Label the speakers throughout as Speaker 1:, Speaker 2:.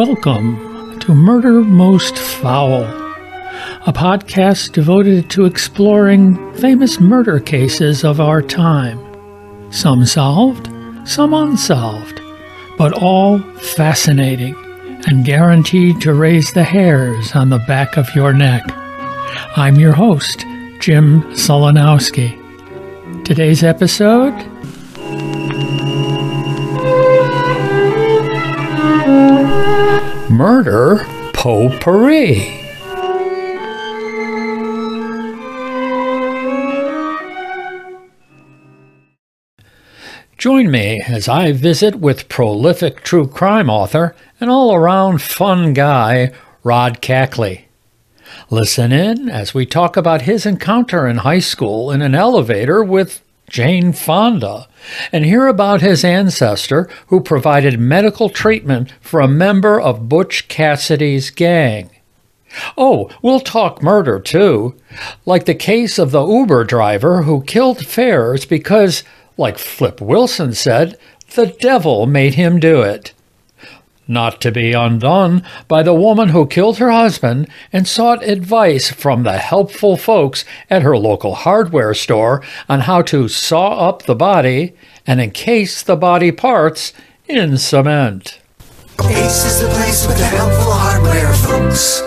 Speaker 1: Welcome to Murder Most Foul, a podcast devoted to exploring famous murder cases of our time. Some solved, some unsolved, but all fascinating and guaranteed to raise the hairs on the back of your neck. I'm your host, Jim Solanowski. Today's episode Murder Potpourri. Join me as I visit with prolific true crime author and all around fun guy, Rod Cackley. Listen in as we talk about his encounter in high school in an elevator with Jane Fonda, and hear about his ancestor who provided medical treatment for a member of Butch Cassidy's gang. Oh, we'll talk murder too, like the case of the Uber driver who killed fares because, like Flip Wilson said, the devil made him do it not to be undone by the woman who killed her husband and sought advice from the helpful folks at her local hardware store on how to saw up the body and encase the body parts in cement.
Speaker 2: Ace is the place with the helpful hardware, folks.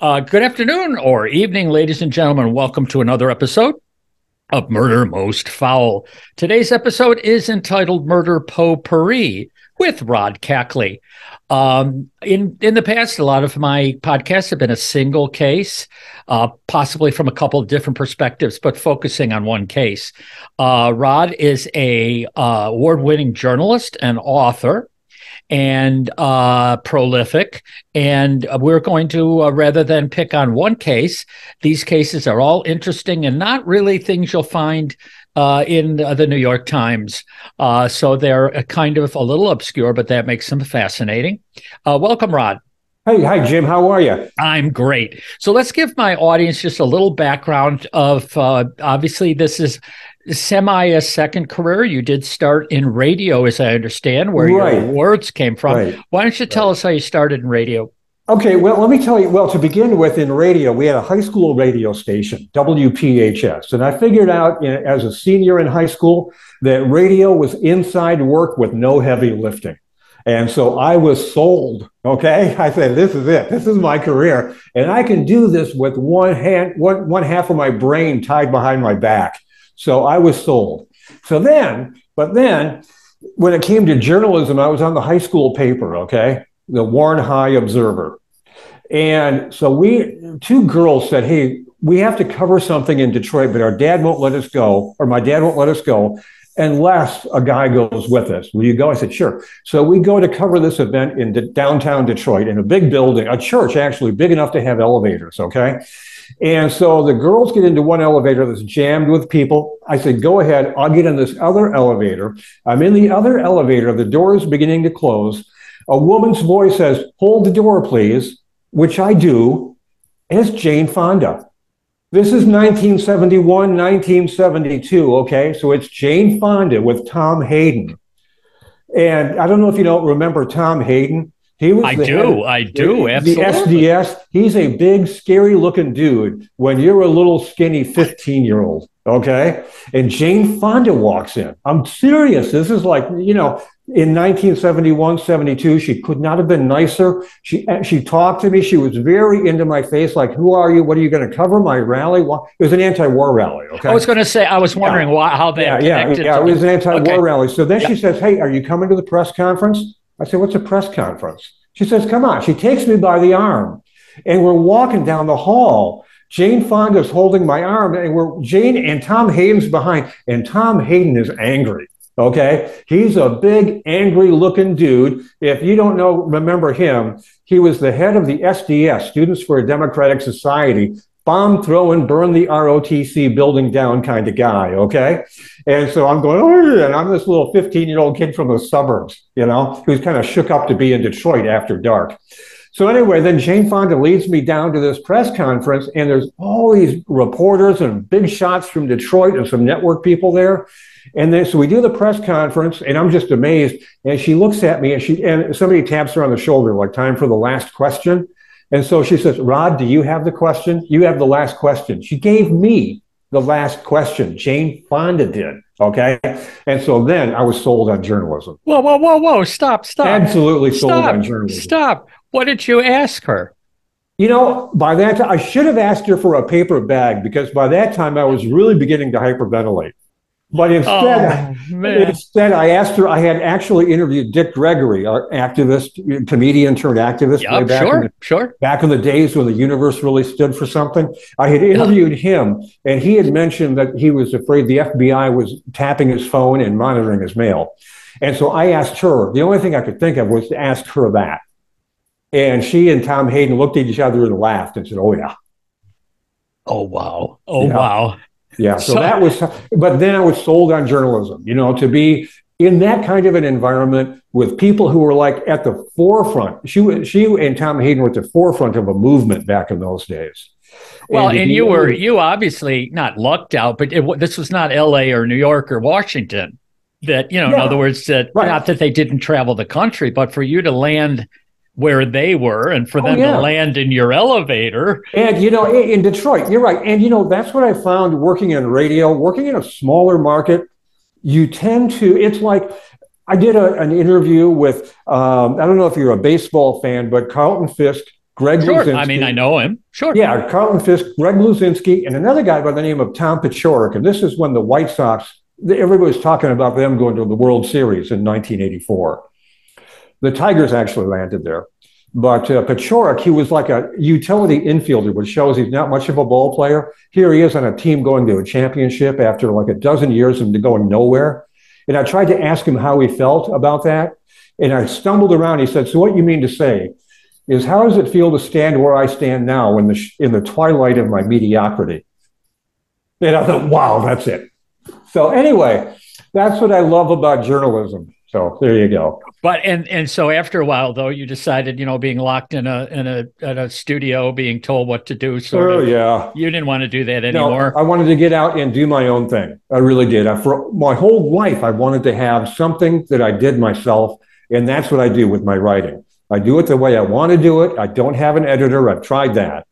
Speaker 1: Uh, good afternoon or evening, ladies and gentlemen. Welcome to another episode of Murder Most Foul. Today's episode is entitled Murder Potpourri with Rod Cackley. Um, in in the past, a lot of my podcasts have been a single case, uh, possibly from a couple of different perspectives, but focusing on one case. Uh, Rod is a uh, award-winning journalist and author and uh, prolific. And we're going to, uh, rather than pick on one case, these cases are all interesting and not really things you'll find uh, in the New York Times. Uh, so they're kind of a little obscure, but that makes them fascinating. Uh, welcome, Rod.
Speaker 3: Hey, hi, Jim. How are you?
Speaker 1: I'm great. So let's give my audience just a little background of uh, obviously, this is semi a second career. You did start in radio, as I understand, where right. your words came from. Right. Why don't you tell right. us how you started in radio?
Speaker 3: Okay, well, let me tell you. Well, to begin with, in radio, we had a high school radio station, WPHS. And I figured out you know, as a senior in high school that radio was inside work with no heavy lifting. And so I was sold. Okay. I said, this is it. This is my career. And I can do this with one hand, one, one half of my brain tied behind my back. So I was sold. So then, but then when it came to journalism, I was on the high school paper. Okay the Warren High Observer. And so we, two girls said, Hey, we have to cover something in Detroit, but our dad won't let us go, or my dad won't let us go unless a guy goes with us. Will you go? I said, sure. So we go to cover this event in downtown Detroit in a big building, a church actually big enough to have elevators. Okay. And so the girls get into one elevator that's jammed with people. I said, go ahead. I'll get in this other elevator. I'm in the other elevator. The door is beginning to close a woman's voice says, Hold the door, please, which I do. and It's Jane Fonda. This is 1971, 1972. Okay. So it's Jane Fonda with Tom Hayden. And I don't know if you don't remember Tom Hayden.
Speaker 1: He was I do, I do,
Speaker 3: the, absolutely. The SDS. He's a big, scary looking dude when you're a little skinny 15 year old. Okay. And Jane Fonda walks in. I'm serious. This is like, you know, in 1971, 72, she could not have been nicer. She eh, she talked to me. She was very into my face, like, "Who are you? What are you going to cover my rally?" Well, it was an anti-war rally. Okay.
Speaker 1: I was going to say. I was wondering yeah. why, how they
Speaker 3: yeah yeah yeah. It was an anti-war okay. rally. So then yeah. she says, "Hey, are you coming to the press conference?" I said, "What's a press conference?" She says, "Come on." She takes me by the arm, and we're walking down the hall. Jane Fonda's holding my arm, and we're Jane and Tom Hayden's behind, and Tom Hayden is angry. Okay. He's a big, angry looking dude. If you don't know, remember him, he was the head of the SDS, Students for a Democratic Society, bomb throw and burn the ROTC building down kind of guy. Okay. And so I'm going, oh, and I'm this little 15 year old kid from the suburbs, you know, who's kind of shook up to be in Detroit after dark. So anyway, then Jane Fonda leads me down to this press conference, and there's all these reporters and big shots from Detroit and some network people there. And then so we do the press conference, and I'm just amazed. And she looks at me, and she and somebody taps her on the shoulder, like time for the last question. And so she says, Rod, do you have the question? You have the last question. She gave me the last question. Jane Fonda did. Okay. And so then I was sold on journalism.
Speaker 1: Whoa, whoa, whoa, whoa. Stop, stop.
Speaker 3: Absolutely sold
Speaker 1: stop,
Speaker 3: on journalism.
Speaker 1: Stop. What did you ask her?
Speaker 3: You know, by that time, I should have asked her for a paper bag because by that time I was really beginning to hyperventilate. But instead,
Speaker 1: Oh,
Speaker 3: instead, I asked her. I had actually interviewed Dick Gregory, our activist, comedian turned activist, way
Speaker 1: Yep,
Speaker 3: back in
Speaker 1: sure,
Speaker 3: the
Speaker 1: sure.
Speaker 3: back in the days when the universe really stood for something. I had interviewed him, and he had mentioned that he was afraid the FBI was tapping his phone and monitoring his mail. And so I asked her, the only thing I could think of was to ask her that. And she and Tom Hayden looked at each other and laughed and said, Oh, yeah.
Speaker 1: Oh, wow. Oh,
Speaker 3: Yeah.
Speaker 1: wow.
Speaker 3: Yeah. So,
Speaker 1: So-
Speaker 3: that was, but then I was sold on journalism, you know, to be in that kind of an environment with people who were like at the forefront. She, was- she and Tom Hayden were at the forefront of a movement back in those days.
Speaker 1: Well, and
Speaker 3: be
Speaker 1: you were you obviously not lucked out, but it, this was not L.A. or New York or Washington. That you know, in other words, that
Speaker 3: Right.
Speaker 1: not that they didn't travel the country, but for you to land where they were, and for
Speaker 3: Oh,
Speaker 1: them
Speaker 3: yeah.
Speaker 1: to land in your elevator.
Speaker 3: And you know, in, in Detroit, you're right. And you know, that's what I found working in radio, working in a smaller market. You tend to. It's like I did a, an interview with. Um, I don't know if you're a baseball fan, but Carlton Fisk, Greg.
Speaker 1: Sure,
Speaker 3: Luzinski.
Speaker 1: I mean, I know him. Sure.
Speaker 3: Yeah, Carlton Fisk, Greg Luzinski, and another guy by the name of Tom Paciorek. And this is when the White Sox. Everybody was talking about them going to the World Series in 1984. The Tigers actually landed there. But uh, Paciorek, he was like a utility infielder, which shows he's not much of a ball player. Here he is on a team going to a championship after like a dozen years of going nowhere. And I tried to ask him how he felt about that. And I stumbled around. He said, So what you mean to say is how does it feel to stand where I stand now in the, sh- in the twilight of my mediocrity? And I thought, wow, that's it. So anyway, that's what I love about journalism. So there you go.
Speaker 1: But and and so after a while, though, you decided, you know, being locked in a in a in a studio, being told what to do, sort
Speaker 3: Oh
Speaker 1: of.
Speaker 3: yeah.
Speaker 1: You didn't want to do that
Speaker 3: No,
Speaker 1: anymore.
Speaker 3: I wanted to get out and do my own thing. I really did. I, for my whole life, I wanted to have something that I did myself, and that's what I do with my writing. I do it the way I want to do it. I don't have an editor. I've tried that.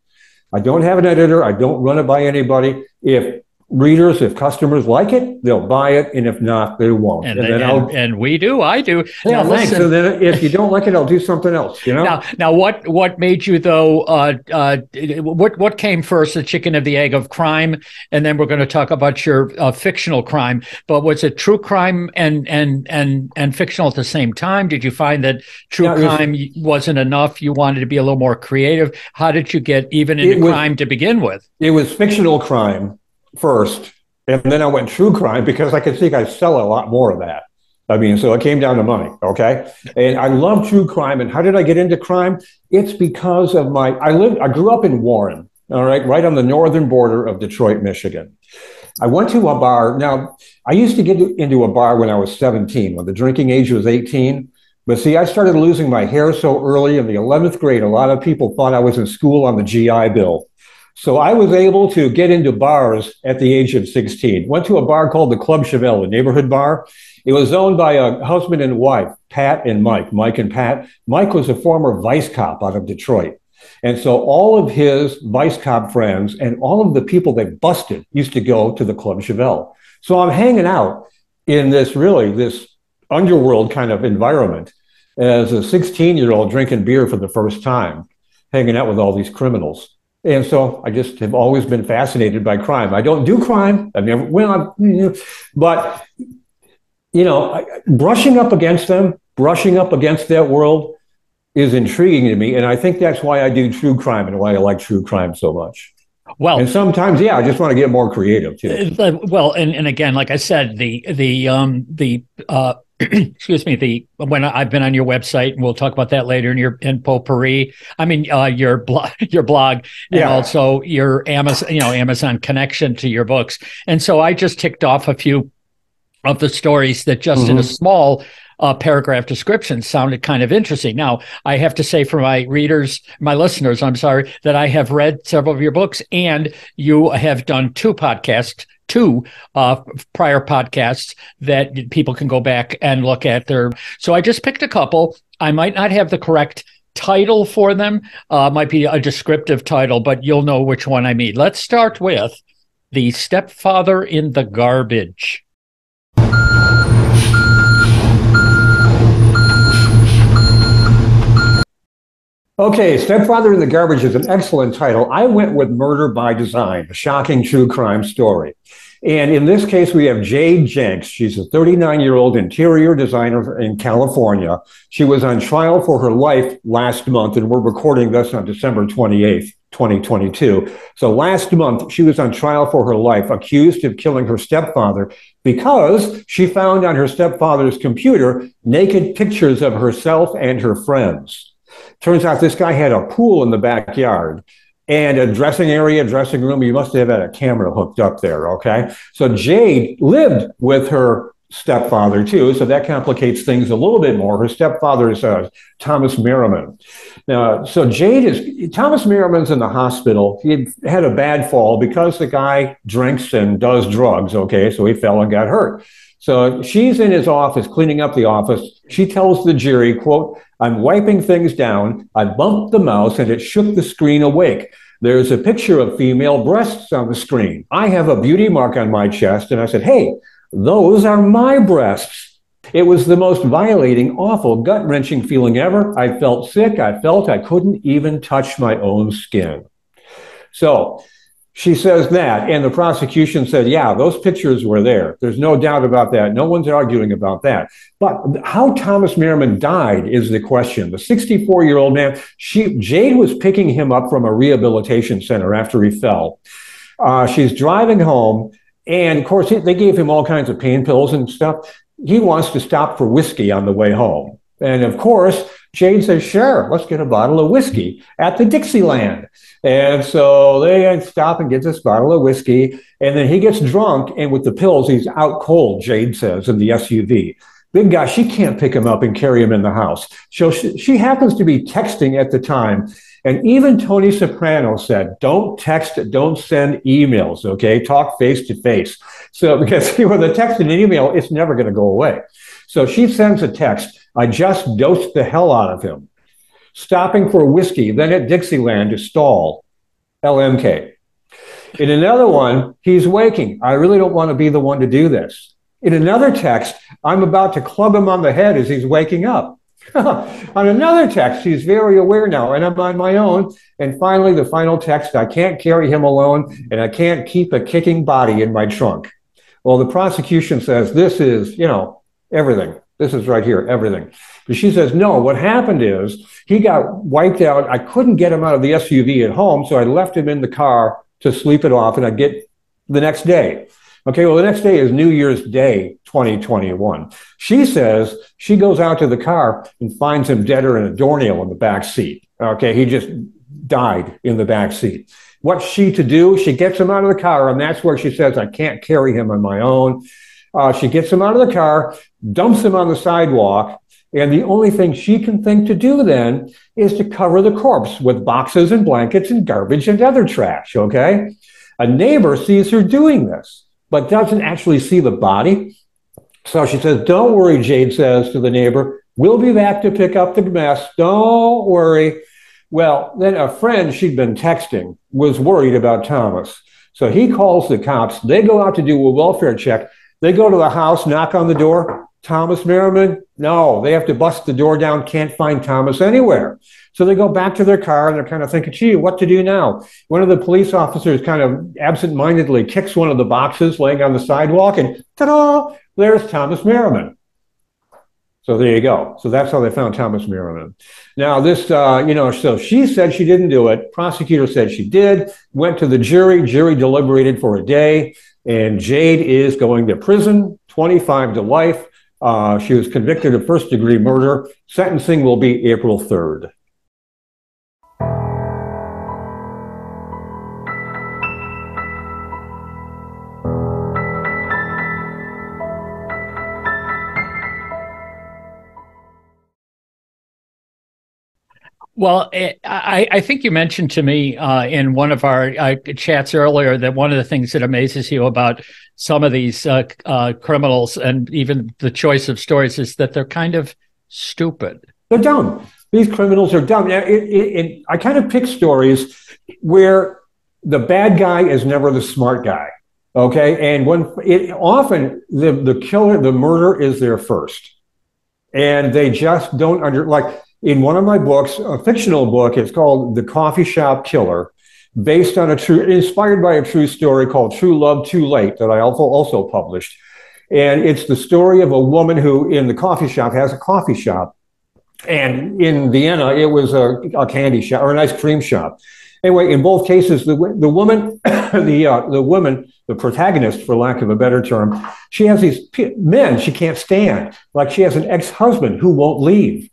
Speaker 3: I don't have an editor. I don't run it by anybody. If readers, if customers like it, they'll buy it, and if not, they won't.
Speaker 1: and,
Speaker 3: then
Speaker 1: and,
Speaker 3: I'll.
Speaker 1: and we do. I do.
Speaker 3: Yeah,
Speaker 1: Now,
Speaker 3: thanks. And then if you don't like it, I'll do something else. You know.
Speaker 1: Now, now, what what made you though? Uh, uh, what what came first, the chicken of the egg of crime? And then we're going to talk about your uh, fictional crime. But was it true crime and and and and fictional at the same time? Did you find that true
Speaker 3: it was-
Speaker 1: crime wasn't enough? You wanted to be a little more creative. How did you get even into
Speaker 3: was-
Speaker 1: crime to begin with?
Speaker 3: it was fictional crime first, and then I went true crime because I could think I sell a lot more of that. I mean, so it came down to money, okay? And I love true crime. And how did I get into crime? It's because of my I lived I grew up in Warren, all right, right on the northern border of Detroit, Michigan. I went to a bar. Now, I used to get into a bar when I was 17, when the drinking age was 18. But see, I started losing my hair so early in the 11th grade, a lot of people thought I was in school on the GI Bill. So I was able to get into bars at the age of 16. Went to a bar called the Club Chevelle, a neighborhood bar. It was owned by a husband and wife, Pat and Mike, Mike and Pat. Mike was a former vice cop out of Detroit. And so all of his vice cop friends and all of the people they busted used to go to the Club Chevelle. So I'm hanging out in this really this underworld kind of environment as a 16 year old drinking beer for the first time, hanging out with all these criminals. And so I just have always been fascinated by crime. I don't do crime. I've never, well, I'm, but, you know, brushing up against them, brushing up against that world is intriguing to me. And I think that's why I do true crime and why I like true crime so much.
Speaker 1: Well,
Speaker 3: And sometimes, yeah, I just want to get more creative too.
Speaker 1: Well, and, and again, like I said, the the um the uh excuse me the when I've been on your website, and we'll talk about that later in your in potpourri. I mean, uh, your blog, your blog, and
Speaker 3: Yeah.
Speaker 1: also your Amazon, you know, Amazon connection to your books. And so I just ticked off a few of the stories that just in a
Speaker 3: Mhm.
Speaker 1: small uh, paragraph description sounded kind of interesting. Now, I have to say for my readers, my listeners, I'm sorry, that I have read several of your books and you have done two podcasts, two uh, prior podcasts that people can go back and look at their. So I just picked a couple. I might not have the correct title for them, uh, might be a descriptive title, but you'll know which one I mean. Let's start with The Stepfather in the Garbage.
Speaker 3: Okay, Stepfather in the Garbage is an excellent title. I went with Murder by Design, a shocking true crime story. And in this case, we have Jade Janks. She's a 39 year old interior designer in California. She was on trial for her life last month, and we're recording this on December 28th. 2022. So last month, she was on trial for her life, accused of killing her stepfather because she found on her stepfather's computer naked pictures of herself and her friends. Turns out this guy had a pool in the backyard and a dressing area, dressing room. You must have had a camera hooked up there. Okay. So Jade lived with her stepfather too. So that complicates things a little bit more. Her stepfather is uh, Thomas Merriman. Now, so Jade is Thomas Merriman's in the hospital. He had a bad fall because the guy drinks and does drugs. Okay. So he fell and got hurt. So she's in his office cleaning up the office. She tells the jury, quote, I'm wiping things down. I bumped the mouse and it shook the screen awake. There's a picture of female breasts on the screen. I have a beauty mark on my chest. And I said, Hey, those are my breasts. It was the most violating, awful, gut wrenching feeling ever. I felt sick. I felt I couldn't even touch my own skin. So she says that, and the prosecution said, yeah, those pictures were there. There's no doubt about that. No one's arguing about that. But how Thomas Merriman died is the question. The 64 year old man, she, Jade was picking him up from a rehabilitation center after he fell. Uh, she's driving home, and of course, they gave him all kinds of pain pills and stuff. He wants to stop for whiskey on the way home. And of course, Jade says, sure, let's get a bottle of whiskey at the Dixieland. And so they stop and get this bottle of whiskey. And then he gets drunk. And with the pills, he's out cold, Jane says, in the SUV. Big guy, she can't pick him up and carry him in the house. So she, she happens to be texting at the time. And even Tony Soprano said, don't text, don't send emails, okay? Talk face to face. So, because with a text and an email, it's never going to go away. So she sends a text. I just dosed the hell out of him stopping for whiskey, then at Dixieland to stall. LMK. In another one, he's waking. I really don't want to be the one to do this. In another text, I'm about to club him on the head as he's waking up. on another text, he's very aware now, and I'm on my own. And finally, the final text I can't carry him alone, and I can't keep a kicking body in my trunk. Well, the prosecution says this is, you know, everything. This is right here, everything. But she says, no, what happened is he got wiped out. I couldn't get him out of the SUV at home, so I left him in the car to sleep it off, and I get the next day. Okay, well, the next day is New Year's Day 2021. She says she goes out to the car and finds him deader in a doornail in the back seat. Okay, he just died in the back seat. What's she to do? She gets him out of the car, and that's where she says, I can't carry him on my own. Uh, she gets him out of the car, dumps him on the sidewalk, and the only thing she can think to do then is to cover the corpse with boxes and blankets and garbage and other trash. Okay. A neighbor sees her doing this, but doesn't actually see the body. So she says, Don't worry, Jade says to the neighbor. We'll be back to pick up the mess. Don't worry. Well, then a friend she'd been texting was worried about Thomas. So he calls the cops. They go out to do a welfare check. They go to the house, knock on the door. Thomas Merriman? No, they have to bust the door down, can't find Thomas anywhere. So they go back to their car and they're kind of thinking, gee, what to do now? One of the police officers kind of absent-mindedly kicks one of the boxes laying on the sidewalk and ta-da, there's Thomas Merriman. So there you go. So that's how they found Thomas Merriman. Now this, uh, you know, so she said she didn't do it. Prosecutor said she did. Went to the jury. Jury deliberated for a day. And Jade is going to prison, 25 to life. Uh, she was convicted of first degree murder. Sentencing will be April 3rd.
Speaker 1: Well, eh, I, I, think you mentioned to me uh, in one of our uh, chats earlier that one of the things that amazes you about some of these uh, uh criminals and even the choice of stories is that they're kind of stupid.
Speaker 3: They're dumb. These criminals are dumb. It, it, it, I kind of pick stories where the bad guy is never the smart guy. Okay, and when it often the the killer, the murder is there first, and they just don't under like in one of my books, a fictional book. It's called The Coffee Shop Killer, based on a true, inspired by a true story called True Love Too Late that I also also published, and it's the story of a woman who in the coffee shop has a coffee shop, and in Vienna it was a, a candy shop or an ice cream shop Anyway, in both cases, the, the woman, the, uh, the woman, the protagonist, for lack of a better term, she has these men she can't stand. Like she has an ex-husband who won't leave.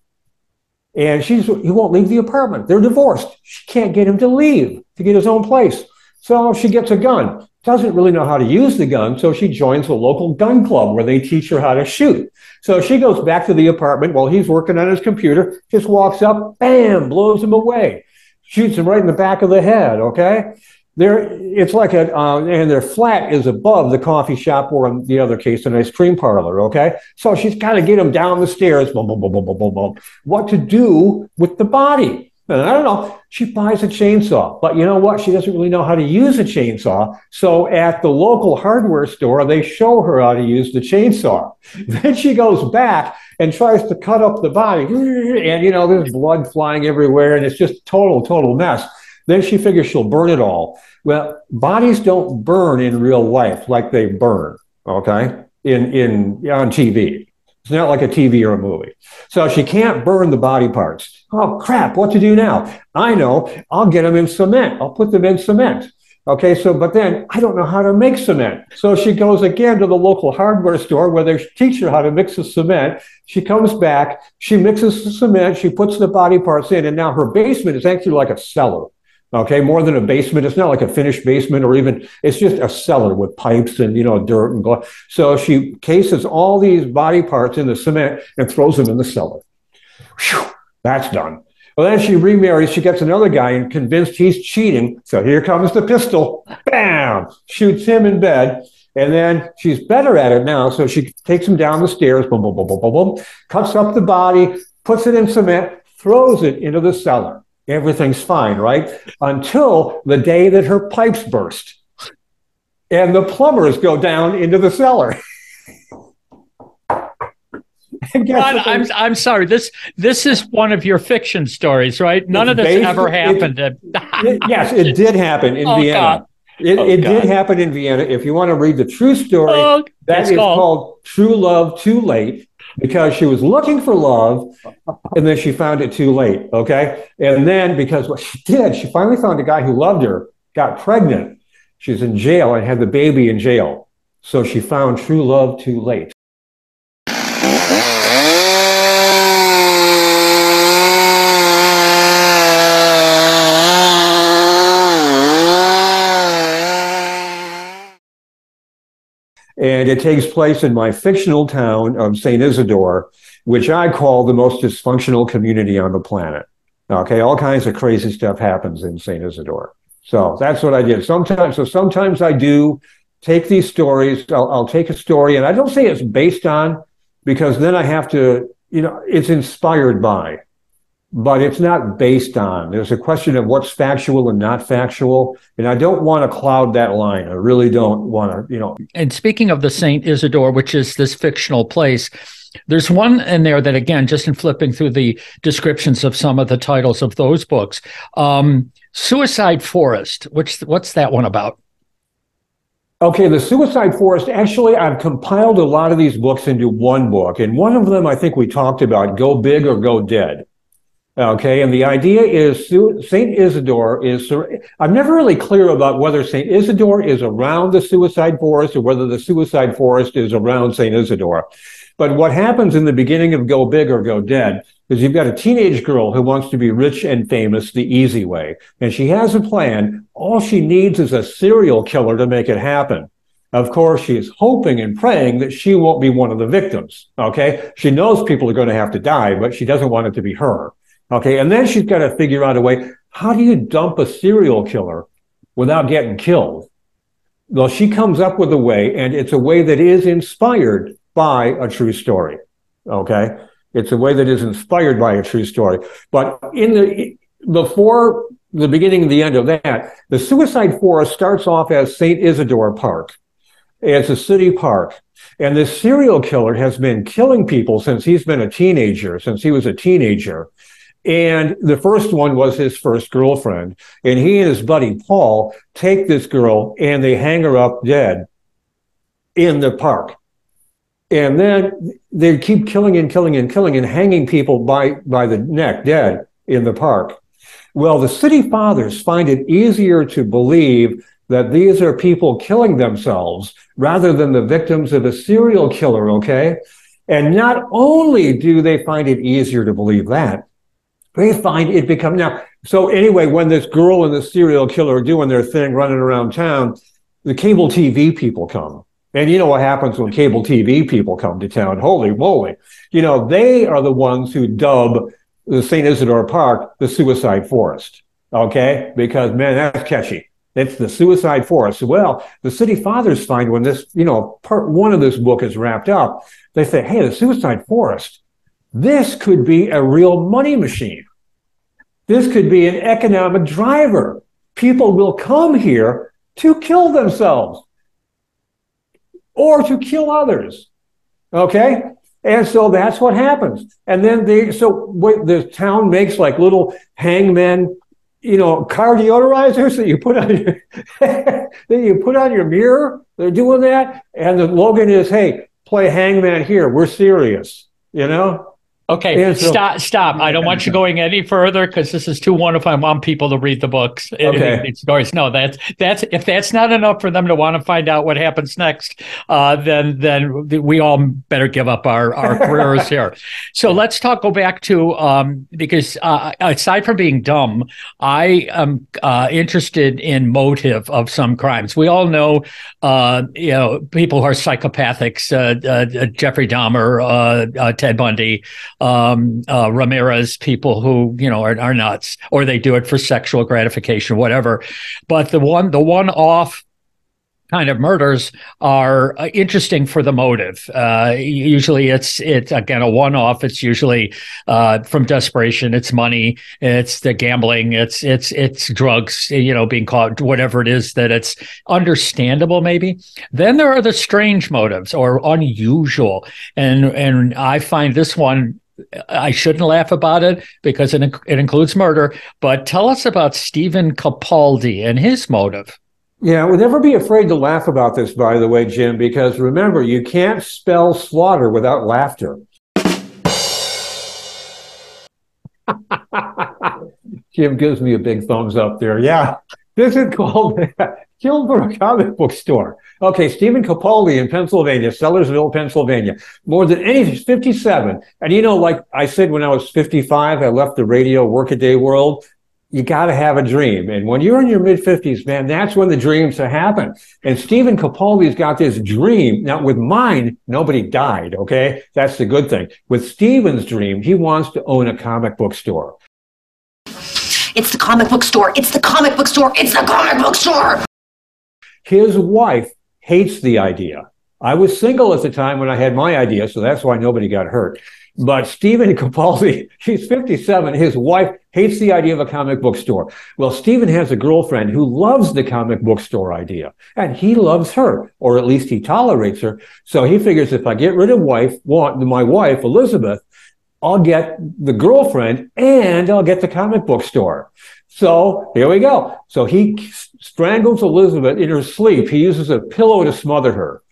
Speaker 3: And she's, he won't leave the apartment. They're divorced. She can't get him to leave to get his own place. So she gets a gun. Doesn't really know how to use the gun. So she joins a local gun club where they teach her how to shoot. So she goes back to the apartment while he's working on his computer, just walks up, bam, blows him away shoots him right in the back of the head. Okay, there it's like a uh, and their flat is above the coffee shop or in the other case an ice cream parlor. Okay, so she's got to get him down the stairs. Boom, boom, boom, boom, boom, boom, boom. What to do with the body? And I don't know. She buys a chainsaw, but you know what? She doesn't really know how to use a chainsaw. So at the local hardware store, they show her how to use the chainsaw. Then she goes back and tries to cut up the body. And, you know, there's blood flying everywhere and it's just total, total mess. Then she figures she'll burn it all. Well, bodies don't burn in real life like they burn, okay, in, in on TV. It's not like a TV or a movie. So she can't burn the body parts. Oh, crap, what to do now? I know, I'll get them in cement. I'll put them in cement. Okay, so, but then I don't know how to make cement. So she goes again to the local hardware store where they teach her how to mix the cement. She comes back, she mixes the cement, she puts the body parts in, and now her basement is actually like a cellar. Okay, more than a basement. It's not like a finished basement or even, it's just a cellar with pipes and, you know, dirt and glass. So she cases all these body parts in the cement and throws them in the cellar. Whew, that's done. Well, then she remarries. She gets another guy and convinced he's cheating. So here comes the pistol. Bam! Shoots him in bed. And then she's better at it now. So she takes him down the stairs, boom, boom, boom, boom, boom, boom, cuts up the body, puts it in cement, throws it into the cellar. Everything's fine, right? Until the day that her pipes burst. And the plumbers go down into the cellar.
Speaker 1: Ron, I'm I'm sorry. This this is one of your fiction stories, right? None of this ever happened.
Speaker 3: It, it, yes, it did happen in oh, Vienna. God. It, oh, it did happen in Vienna. If you want to read the true story, oh, that is called. called True Love Too Late because she was looking for love and then she found it too late. Okay. And then because what she did, she finally found a guy who loved her, got pregnant. She's in jail and had the baby in jail. So she found true love too late. And it takes place in my fictional town of St. Isidore, which I call the most dysfunctional community on the planet. Okay, all kinds of crazy stuff happens in St. Isidore. So that's what I did. Sometimes, so sometimes I do take these stories. I'll, I'll take a story, and I don't say it's based on, because then I have to, you know, it's inspired by but it's not based on. There's a question of what's factual and not factual. And I don't want to cloud that line. I really don't want to, you know.
Speaker 1: And speaking of the St. Isidore, which is this fictional place, there's one in there that, again, just in flipping through the descriptions of some of the titles of those books, um, Suicide Forest. Which what's that one about?
Speaker 3: Okay, the Suicide Forest. Actually, I've compiled a lot of these books into one book, and one of them I think we talked about: "Go Big or Go Dead." Okay, and the idea is Saint Isidore is. I'm never really clear about whether Saint Isidore is around the suicide forest or whether the suicide forest is around Saint Isidore. But what happens in the beginning of Go Big or Go Dead is you've got a teenage girl who wants to be rich and famous the easy way, and she has a plan. All she needs is a serial killer to make it happen. Of course, she's hoping and praying that she won't be one of the victims. Okay, she knows people are going to have to die, but she doesn't want it to be her. Okay. And then she's got to figure out a way. How do you dump a serial killer without getting killed? Well, she comes up with a way, and it's a way that is inspired by a true story. Okay. It's a way that is inspired by a true story. But in the, before the beginning and the end of that, the suicide forest starts off as St. Isidore Park. It's a city park. And this serial killer has been killing people since he's been a teenager, since he was a teenager. And the first one was his first girlfriend. And he and his buddy Paul take this girl and they hang her up dead in the park. And then they keep killing and killing and killing and hanging people by, by the neck dead in the park. Well, the city fathers find it easier to believe that these are people killing themselves rather than the victims of a serial killer, okay? And not only do they find it easier to believe that, they find it become now. So anyway, when this girl and the serial killer are doing their thing, running around town, the cable TV people come. And you know what happens when cable TV people come to town? Holy moly. You know, they are the ones who dub the St. Isidore Park the suicide forest. Okay. Because man, that's catchy. It's the suicide forest. Well, the city fathers find when this, you know, part one of this book is wrapped up, they say, hey, the suicide forest, this could be a real money machine. This could be an economic driver. People will come here to kill themselves or to kill others. Okay. And so that's what happens. And then they, so what the town makes like little hangmen you know, car deodorizers that you put on your that you put on your mirror. They're doing that, and the Logan is, "Hey, play hangman here. We're serious." You know.
Speaker 1: Okay, stop, stop. I don't want you going any further because this is too wonderful. I want people to read the books.
Speaker 3: Okay.
Speaker 1: stories. No, that's that's if that's not enough for them to want to find out what happens next, uh, then then we all better give up our our careers here. So let's talk. Go back to um, because uh, aside from being dumb, I am uh, interested in motive of some crimes. We all know, uh, you know, people who are psychopathics. Uh, uh, Jeffrey Dahmer, Ted Bundy um, uh, Ramirez, people who you know are, are nuts, or they do it for sexual gratification, whatever. But the one, the one-off kind of murders are uh, interesting for the motive. Uh, usually, it's it's again a one-off. It's usually uh, from desperation. It's money. It's the gambling. It's it's it's drugs. You know, being caught. Whatever it is that it's understandable. Maybe then there are the strange motives or unusual, and and I find this one I shouldn't laugh about it because it, it includes murder. But tell us about Stephen Capaldi and his motive.
Speaker 3: Yeah, would never be afraid to laugh about this, by the way, Jim, because remember, you can't spell slaughter without laughter. Jim gives me a big thumbs up there. Yeah, this is called Kilbur Comic Book Store. Okay, Stephen Capaldi in Pennsylvania, Sellersville, Pennsylvania. More than any, 57. And you know, like I said, when I was 55, I left the radio workaday world. You got to have a dream. And when you're in your mid 50s, man, that's when the dreams happen. And Stephen Capaldi's got this dream. Now, with mine, nobody died. Okay. That's the good thing. With Stephen's dream, he wants to own a comic book store.
Speaker 4: It's the comic book store. It's the comic book store. It's the comic book store.
Speaker 3: His wife hates the idea. I was single at the time when I had my idea, so that's why nobody got hurt. But Stephen Capaldi, he's 57. His wife hates the idea of a comic book store. Well, Stephen has a girlfriend who loves the comic book store idea, and he loves her, or at least he tolerates her. So he figures if I get rid of wife, my wife Elizabeth, I'll get the girlfriend and I'll get the comic book store. So here we go. So he strangles Elizabeth in her sleep. He uses a pillow to smother her.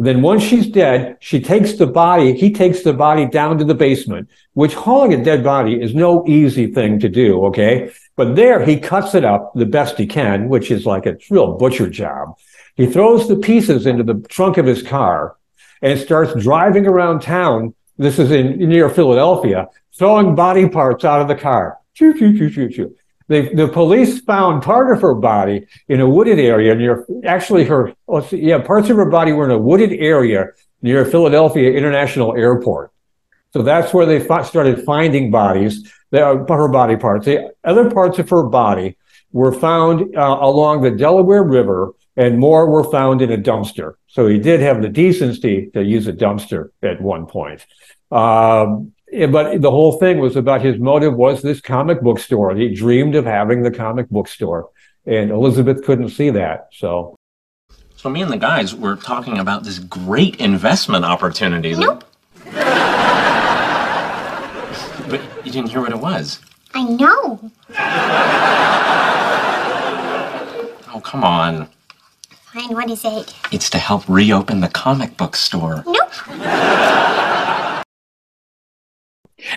Speaker 3: Then once she's dead, she takes the body, he takes the body down to the basement, which hauling a dead body is no easy thing to do. Okay. But there he cuts it up the best he can, which is like a real butcher job. He throws the pieces into the trunk of his car and starts driving around town. This is in near Philadelphia, throwing body parts out of the car. Choo, choo, choo, choo, choo. The, the police found part of her body in a wooded area near, actually her, see, yeah, parts of her body were in a wooded area near Philadelphia International Airport. So that's where they started finding bodies. the, her body parts. The other parts of her body were found uh, along the Delaware River, and more were found in a dumpster. So he did have the decency to use a dumpster at one point. Um, but the whole thing was about his motive was this comic book store. He dreamed of having the comic book store, and Elizabeth couldn't see that. So,
Speaker 5: so me and the guys were talking about this great investment opportunity.
Speaker 6: Nope.
Speaker 5: but you didn't hear what it was.
Speaker 6: I know.
Speaker 5: Oh, come on.
Speaker 6: Fine, what is it?
Speaker 5: It's to help reopen the comic book store.
Speaker 6: Nope.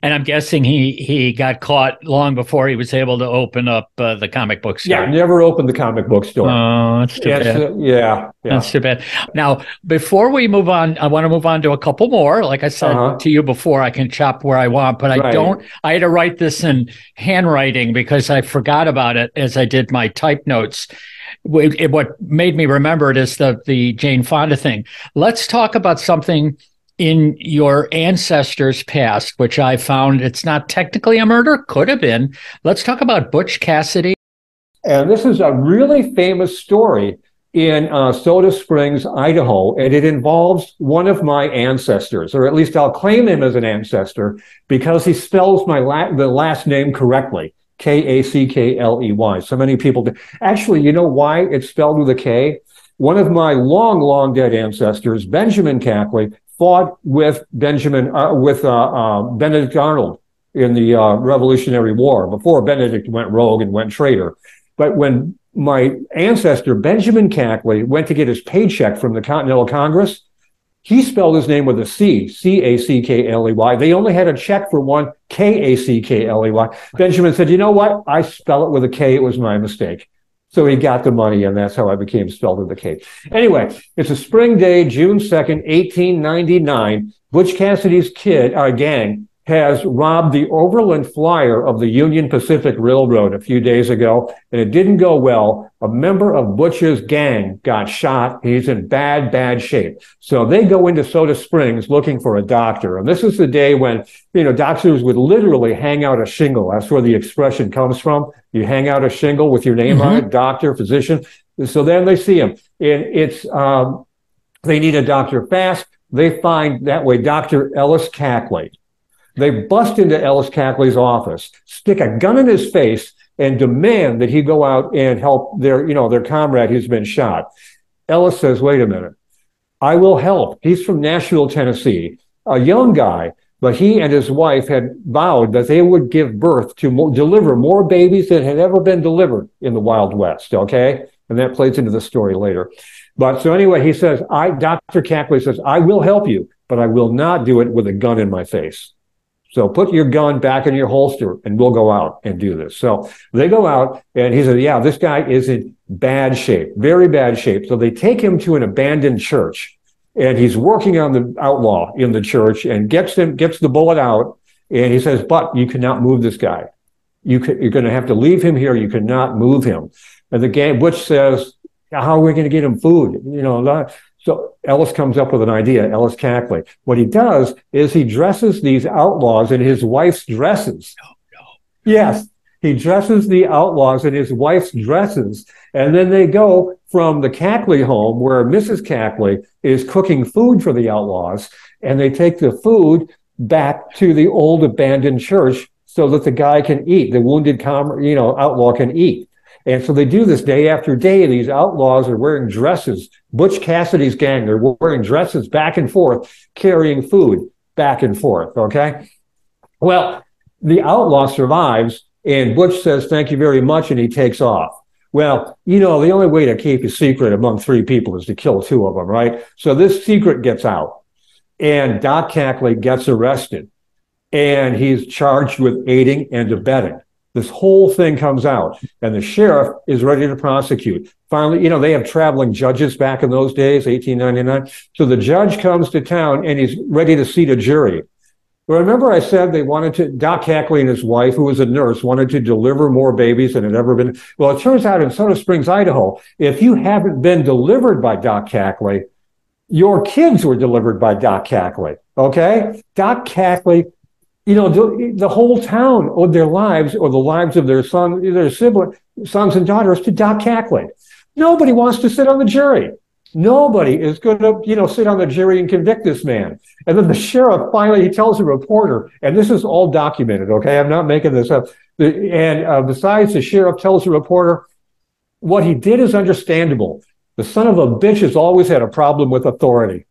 Speaker 1: And I'm guessing he he got caught long before he was able to open up uh, the comic book store.
Speaker 3: Yeah, never opened the comic book store.
Speaker 1: Oh, that's too
Speaker 3: Yes,
Speaker 1: bad.
Speaker 3: uh, yeah, yeah.
Speaker 1: That's too bad. Now, before we move on, I want to move on to a couple more. Like I said
Speaker 3: Uh-huh.
Speaker 1: to you before, I can chop where I want, but I
Speaker 3: Right.
Speaker 1: don't. I had to write this in handwriting because I forgot about it as I did my type notes. It- What made me remember it is the the Jane Fonda thing. Let's talk about something in your ancestors' past, which I found it's not technically a murder, could have been. Let's talk about Butch Cassidy.
Speaker 3: And this is a really famous story in uh, Soda Springs, Idaho, and it involves one of my ancestors, or at least I'll claim him as an ancestor because he spells my la- the last name correctly. K A C K L E Y. So many people do. Actually, you know why it's spelled with a K? One of my long, long dead ancestors, Benjamin Cackley, fought with Benjamin uh, with uh, uh, Benedict Arnold in the uh, Revolutionary War before Benedict went rogue and went traitor. But when my ancestor Benjamin Cackley went to get his paycheck from the Continental Congress, he spelled his name with a C, C A C K L E Y. They only had a check for one, K A C K L E Y. Benjamin said, You know what? I spell it with a K. It was my mistake. So he got the money, and that's how I became spelled with a K. Anyway, it's a spring day, June 2nd, 1899. Butch Cassidy's kid, our gang, has robbed the Overland Flyer of the Union Pacific Railroad a few days ago, and it didn't go well. A member of Butch's gang got shot. He's in bad, bad shape. So they go into Soda Springs looking for a doctor. And this is the day when, you know, doctors would literally hang out a shingle. That's where the expression comes from. You hang out a shingle with your name on it, doctor, physician. So then they see him. And it's, um, they need a doctor fast. They find that way Dr. Ellis Cackley. They bust into Ellis Cackley's office, stick a gun in his face, and demand that he go out and help their, you know, their comrade who's been shot. Ellis says, wait a minute. I will help. He's from Nashville, Tennessee, a young guy, but he and his wife had vowed that they would give birth to deliver more babies than had ever been delivered in the Wild West. Okay. And that plays into the story later. But so anyway, he says, I, Dr. Cackley says, I will help you, but I will not do it with a gun in my face. So put your gun back in your holster and we'll go out and do this. So they go out and he said, yeah, this guy is in bad shape, very bad shape. So they take him to an abandoned church and he's working on the outlaw in the church and gets him, gets the bullet out. And he says, but you cannot move this guy. You could, you're going to have to leave him here. You cannot move him. And the gang, Butch says, how are we going to get him food? You know, so Ellis comes up with an idea, Ellis Cackley. What he does is he dresses these outlaws in his wife's dresses. No, no. Yes, he dresses the outlaws in his wife's dresses. And then they go from the Cackley home where Mrs. Cackley is cooking food for the outlaws. And they take the food back to the old abandoned church so that the guy can eat, the wounded com- you know, outlaw can eat. And so they do this day after day. These outlaws are wearing dresses. Butch Cassidy's gang, they're wearing dresses back and forth, carrying food back and forth. Okay. Well, the outlaw survives, and Butch says, Thank you very much, and he takes off. Well, you know, the only way to keep a secret among three people is to kill two of them, right? So this secret gets out, and Doc Cackley gets arrested, and he's charged with aiding and abetting. This whole thing comes out, and the sheriff is ready to prosecute. Finally, you know, they have traveling judges back in those days, 1899. So the judge comes to town and he's ready to seat a jury. Remember, I said they wanted to, Doc Cackley and his wife, who was a nurse, wanted to deliver more babies than had ever been. Well, it turns out in Soda Springs, Idaho, if you haven't been delivered by Doc Cackley, your kids were delivered by Doc Cackley. Okay? Doc Cackley you know, the, the whole town owed their lives or the lives of their son, their sibling, sons and daughters to Doc Cackley. Nobody wants to sit on the jury. Nobody is going to, you know, sit on the jury and convict this man. And then the sheriff finally he tells a reporter, and this is all documented. Okay, I'm not making this up. And uh, besides, the sheriff tells the reporter, what he did is understandable. The son of a bitch has always had a problem with authority.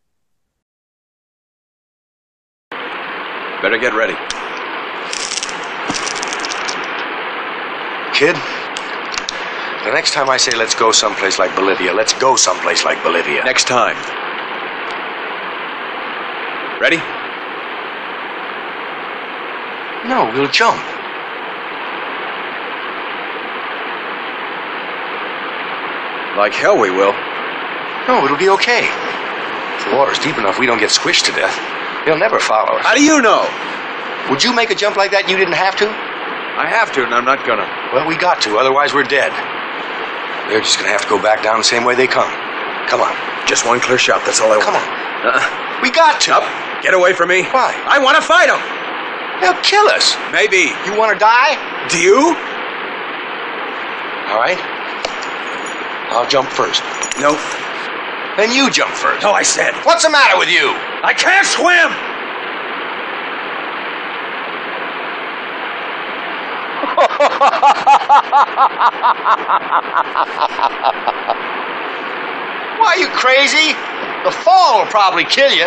Speaker 7: Better get ready. Kid, the next time I say let's go someplace like Bolivia, let's go someplace like Bolivia.
Speaker 8: Next time. Ready?
Speaker 7: No, we'll jump.
Speaker 8: Like hell we will.
Speaker 7: No, it'll be okay. If the water's deep enough, we don't get squished to death. They'll never follow us.
Speaker 8: How do you know?
Speaker 7: Would you make a jump like that you didn't have to?
Speaker 8: I have to, and I'm not gonna.
Speaker 7: Well, we got to, otherwise we're dead. They're just gonna have to go back down the same way they come. Come on.
Speaker 8: Just one clear shot, that's all I
Speaker 7: Come
Speaker 8: want.
Speaker 7: Come on.
Speaker 8: Uh-uh.
Speaker 7: We got to.
Speaker 8: Get away from me.
Speaker 7: Why?
Speaker 8: I want to fight him.
Speaker 7: They'll kill us.
Speaker 8: Maybe.
Speaker 7: You want to die?
Speaker 8: Do you?
Speaker 7: All right. I'll jump first.
Speaker 8: No.
Speaker 7: Then you jump first.
Speaker 8: No, I said.
Speaker 7: What's the matter with you?
Speaker 8: I can't swim!
Speaker 7: Why, are you crazy? The fall will probably kill you.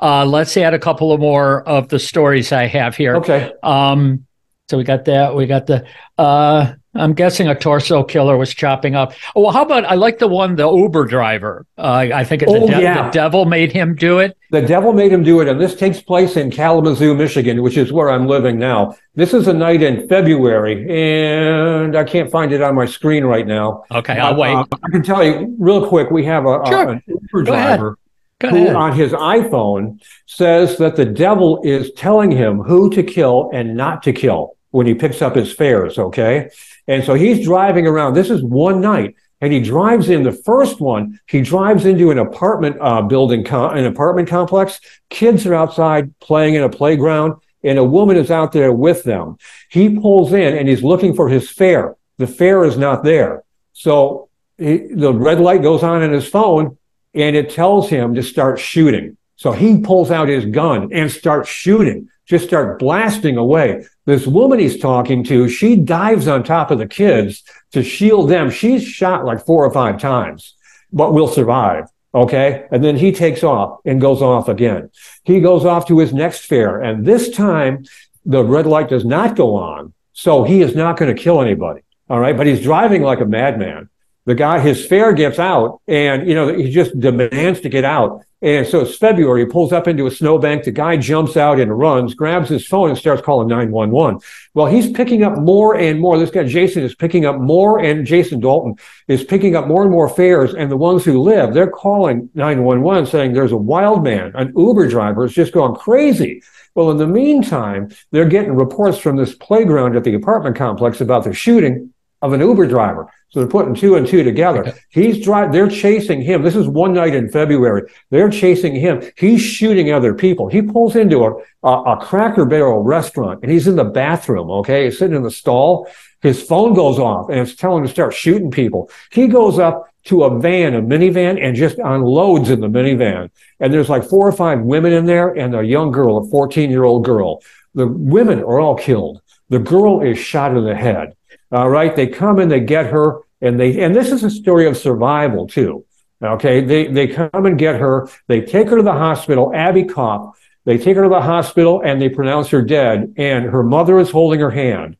Speaker 1: Uh, let's add a couple of more of the stories I have here.
Speaker 3: Okay.
Speaker 1: Um, so we got that. We got the. Uh, I'm guessing a torso killer was chopping up. Oh, well, how about I like the one the Uber driver. Uh, I think the,
Speaker 3: Oh,
Speaker 1: de-
Speaker 3: yeah.
Speaker 1: the devil made him do it.
Speaker 3: The devil made him do it, and this takes place in Kalamazoo, Michigan, which is where I'm living now. This is a night in February, and I can't find it on my screen right now.
Speaker 1: Okay, I'll wait.
Speaker 3: uh, I can tell you real quick. We have a, a- an Uber
Speaker 1: Go ahead.
Speaker 3: driver
Speaker 1: Go
Speaker 3: who,
Speaker 1: ahead.
Speaker 3: on his iPhone, says that the devil is telling him who to kill and not to kill when he picks up his fares. Okay, and so he's driving around. This is one night. And he drives in the first one. He drives into an apartment uh, building, co- an apartment complex. Kids are outside playing in a playground, and a woman is out there with them. He pulls in and he's looking for his fare. The fare is not there. So he, the red light goes on in his phone, and it tells him to start shooting. So he pulls out his gun and starts shooting, just start blasting away. This woman he's talking to, she dives on top of the kids to shield them. She's shot like four or five times, but will survive. Okay. And then he takes off and goes off again. He goes off to his next fair. And this time the red light does not go on. So he is not going to kill anybody. All right. But he's driving like a madman. The guy, his fare gets out and, you know, he just demands to get out. And so it's February. He pulls up into a snowbank. The guy jumps out and runs, grabs his phone and starts calling 911. Well, he's picking up more and more. This guy, Jason, is picking up more, and Jason Dalton is picking up more and more fares. And the ones who live, they're calling 911 saying there's a wild man, an Uber driver is just going crazy. Well, in the meantime, they're getting reports from this playground at the apartment complex about the shooting of an Uber driver. So they're putting two and two together. He's driving, they're chasing him. This is one night in February. They're chasing him. He's shooting other people. He pulls into a, a, a Cracker Barrel restaurant and he's in the bathroom. Okay. He's sitting in the stall. His phone goes off and it's telling him to start shooting people. He goes up to a van, a minivan, and just unloads in the minivan. And there's like four or five women in there and a young girl, a 14 year old girl. The women are all killed. The girl is shot in the head. All right. They come and they get her and they, and this is a story of survival too. Okay. They, they come and get her. They take her to the hospital, Abby Kopf, They take her to the hospital and they pronounce her dead. And her mother is holding her hand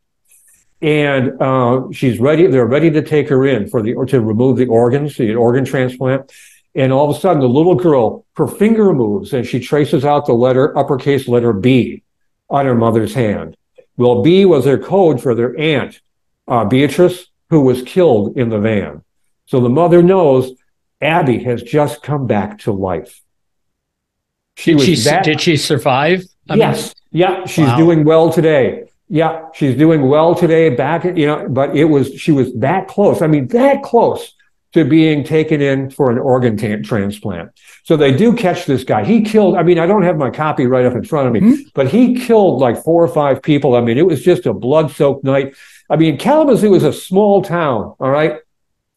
Speaker 3: and uh, she's ready. They're ready to take her in for the, or to remove the organs, the organ transplant. And all of a sudden the little girl, her finger moves and she traces out the letter, uppercase letter B on her mother's hand. Well, B was their code for their aunt, uh, Beatrice, who was killed in the van. So the mother knows Abby has just come back to life. She
Speaker 1: Did
Speaker 3: was
Speaker 1: she,
Speaker 3: that,
Speaker 1: did she survive? I mean,
Speaker 3: yes. yeah. She's
Speaker 1: Wow.
Speaker 3: doing well today. Yeah. She's doing well today back you know, but it was, she was that close. I mean, that close to being taken in for an organ ta- transplant. So they do catch this guy. He killed, I mean, I don't have my copy right up in front of me,
Speaker 1: Mm-hmm.
Speaker 3: but he killed like four or five people. I mean, it was just a blood soaked night. I mean, Kalamazoo is a small town, all right?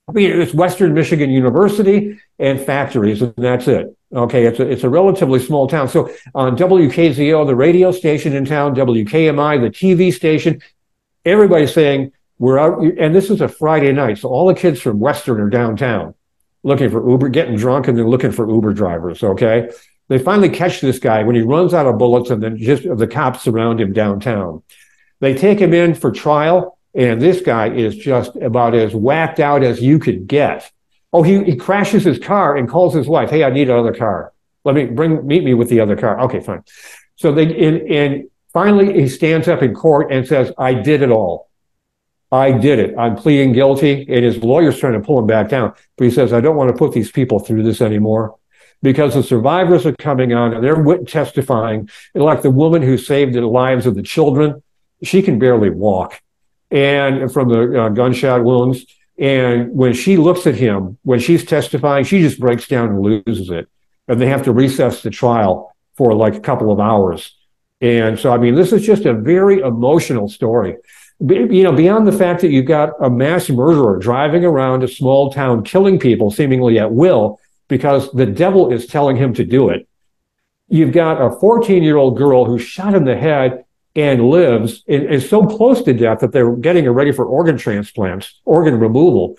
Speaker 3: I mean, it's Western Michigan University and factories, and that's it. Okay, it's a, it's a relatively small town. So on WKZO, the radio station in town, WKMI, the TV station, everybody's saying, we're out, and this is a Friday night. So all the kids from Western are downtown looking for Uber, getting drunk, and then looking for Uber drivers. Okay. They finally catch this guy when he runs out of bullets, and then just the cops surround him downtown. They take him in for trial, and this guy is just about as whacked out as you could get. Oh, he, he crashes his car and calls his wife, Hey, I need another car. Let me bring, meet me with the other car. Okay, fine. So they, and, and finally he stands up in court and says, I did it all. I did it. I'm pleading guilty. And his lawyer's trying to pull him back down. But he says, I don't want to put these people through this anymore because the survivors are coming on and they're testifying. And like the woman who saved the lives of the children, she can barely walk and from the uh, gunshot wounds. And when she looks at him, when she's testifying, she just breaks down and loses it. And they have to recess the trial for like a couple of hours. And so, I mean, this is just a very emotional story. You know, beyond the fact that you've got a mass murderer driving around a small town, killing people seemingly at will because the devil is telling him to do it. You've got a 14 year old girl who's shot in the head and lives is so close to death that they're getting her ready for organ transplants, organ removal,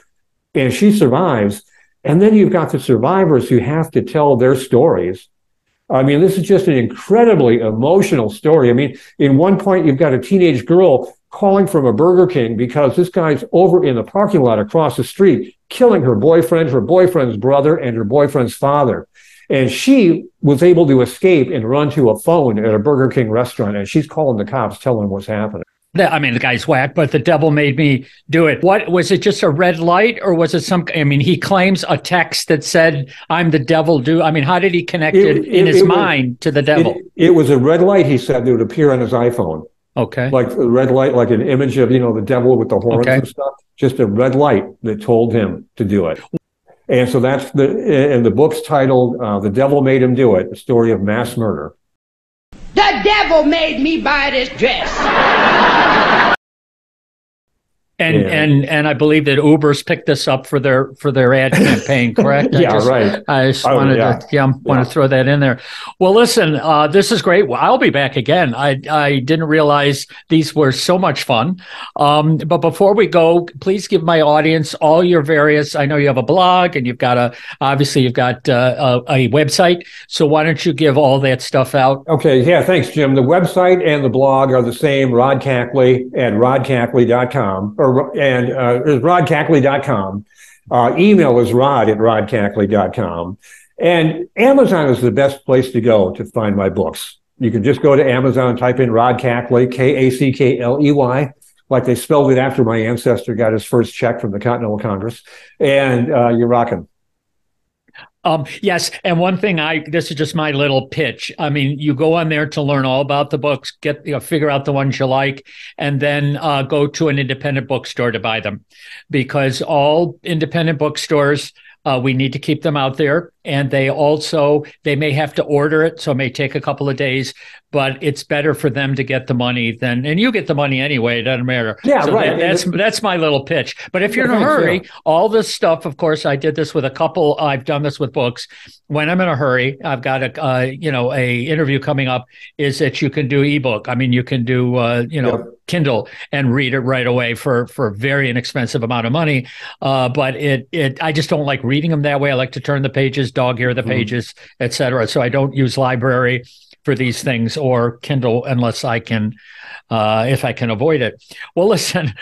Speaker 3: and she survives. And then you've got the survivors who have to tell their stories. I mean, this is just an incredibly emotional story. I mean, in one point, you've got a teenage girl calling from a Burger King because this guy's over in the parking lot across the street, killing her boyfriend, her boyfriend's brother, and her boyfriend's father. And she was able to escape and run to a phone at a Burger King restaurant. And she's calling the cops, telling them what's happening.
Speaker 1: I mean, the guy's whack, but the devil made me do it. What was it? Just a red light, or was it some? I mean, he claims a text that said, "I'm the devil." Do I mean, how did he connect it,
Speaker 3: It-
Speaker 1: in
Speaker 3: it-
Speaker 1: his
Speaker 3: it was-
Speaker 1: mind to the devil?
Speaker 3: It, it was a red light, he said, that would appear on his iPhone.
Speaker 1: okay,
Speaker 3: Like a red light, like an image of, you know, the devil with the horns
Speaker 1: Okay.
Speaker 3: and stuff. Just a red light that told him to do it. And so that's the, and the book's titled, uh, The Devil Made Him Do It, The story of mass murder.
Speaker 9: The devil made me buy this dress.
Speaker 1: And
Speaker 3: yeah.
Speaker 1: and and I believe that Uber's picked this up for their for their ad campaign. Correct? I
Speaker 3: Yeah,
Speaker 1: just-
Speaker 3: right.
Speaker 1: I just
Speaker 3: Oh,
Speaker 1: wanted
Speaker 3: yeah.
Speaker 1: to yeah, want to throw that in there. Well, listen, uh, this is great. Well, I'll be back again. I I didn't realize these were so much fun. Um, but before we go, please give my audience all your various. I know you have a blog and you've got a obviously you've got uh, a, a website. So why don't you give all that stuff out?
Speaker 3: Okay, yeah, thanks, Jim. The website and the blog are the same, Rod Cackley at rodcackley.com, or and uh, rodcackley.com. Uh, email is rod at rodcackley.com. And Amazon is the best place to go to find my books. You can just go to Amazon, type in Rod Cackley, K A C K L E Y, like they spelled it after my ancestor got his first check from the Continental Congress, and uh, you're rocking.
Speaker 1: Um, yes, and one thing I this is just my little pitch. I mean, you go on there to learn all about the books, get you know, figure out the ones you like, and then uh, go to an independent bookstore to buy them, because all independent bookstores uh, we need to keep them out there, and they also they may have to order it, so it may take a couple of days. But it's better for them to get the money than, and you get the money anyway. It doesn't matter.
Speaker 3: Yeah,
Speaker 1: So
Speaker 3: right.
Speaker 1: that- that's that's my little pitch. But if you're in a
Speaker 3: yeah.
Speaker 1: hurry, all this stuff of course i did this with a couple i've done this with books when i'm in a hurry i've got a uh, you know a interview coming up is that you can do ebook i mean you can do uh, you know
Speaker 3: Yep.
Speaker 1: kindle and read it right away for for a very inexpensive amount of money uh, but it it i just don't like reading them that way i like to turn the pages dog ear the
Speaker 3: Mhm.
Speaker 1: pages etc so i don't use library for these things or kindle unless i can uh, if I can avoid it. Well, listen,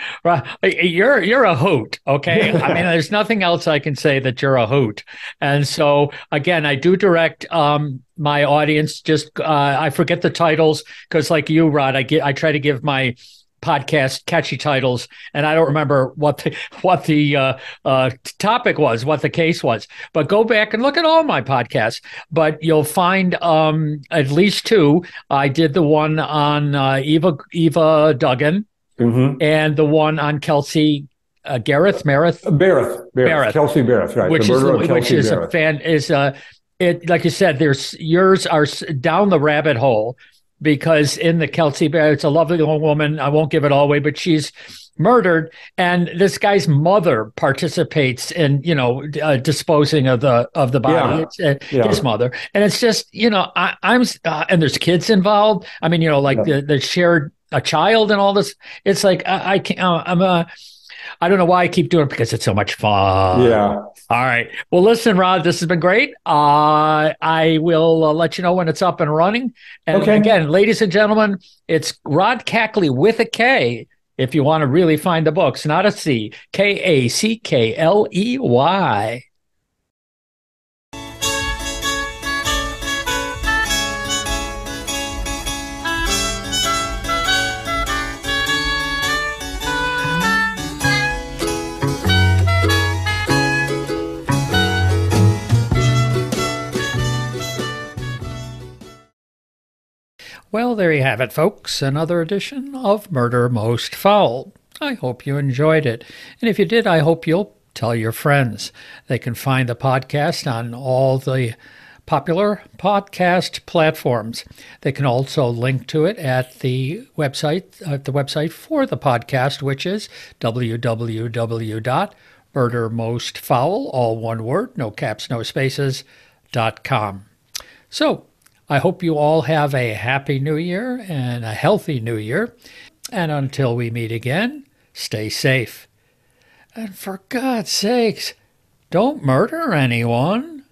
Speaker 1: you're you're a hoot, okay? I mean, there's nothing else I can say that you're a hoot. And so, again, I do direct um, my audience. Just uh, I forget the titles because, like you, Rod, I get I try to give my podcast catchy titles and i don't remember what the what the uh, uh, topic was what the case was. But go back and look at all my podcasts. But you'll find um, at least two. I did the one on uh, eva eva dugan
Speaker 3: hmm
Speaker 1: and the one on Kelsey uh, Gareth Marith
Speaker 3: Barrett, Barrett,
Speaker 1: Barrett.
Speaker 3: Kelsey Barrett, right?
Speaker 1: which is which is
Speaker 3: Barrett.
Speaker 1: a fan is uh it like you said there's yours are down the rabbit hole because in the Kelsey Berreth's a lovely little woman I won't give it all away but she's murdered and this guy's mother participates in you know uh, disposing of the of the body
Speaker 3: Yeah.
Speaker 1: it's, uh,
Speaker 3: Yeah.
Speaker 1: his mother and it's just you know I, I'm uh, and there's kids involved I mean you know like
Speaker 3: Yeah.
Speaker 1: the the shared a child and all this it's like I, I can't uh, I'm a I don't know why I keep doing it because it's so much fun.
Speaker 3: yeah.
Speaker 1: All right. Well, listen, Rod, this has been great. Uh, I will uh, let you know when it's up and running. And
Speaker 3: Okay.
Speaker 1: again, ladies and gentlemen, it's Rod Cackley with a K. If you want to really find the books, not a C, K A C K L E Y. Well, there you have it, folks. Another edition of Murder Most Foul. I hope you enjoyed it. And if you did, I hope you'll tell your friends. They can find the podcast on all the popular podcast platforms. They can also link to it at the website, at the website for the podcast, which is www.murdermostfoul, all one word, no caps, no spaces, dot com. So I hope you all have a happy new year and a healthy new year. And until we meet again, stay safe. And for God's sakes, don't murder anyone.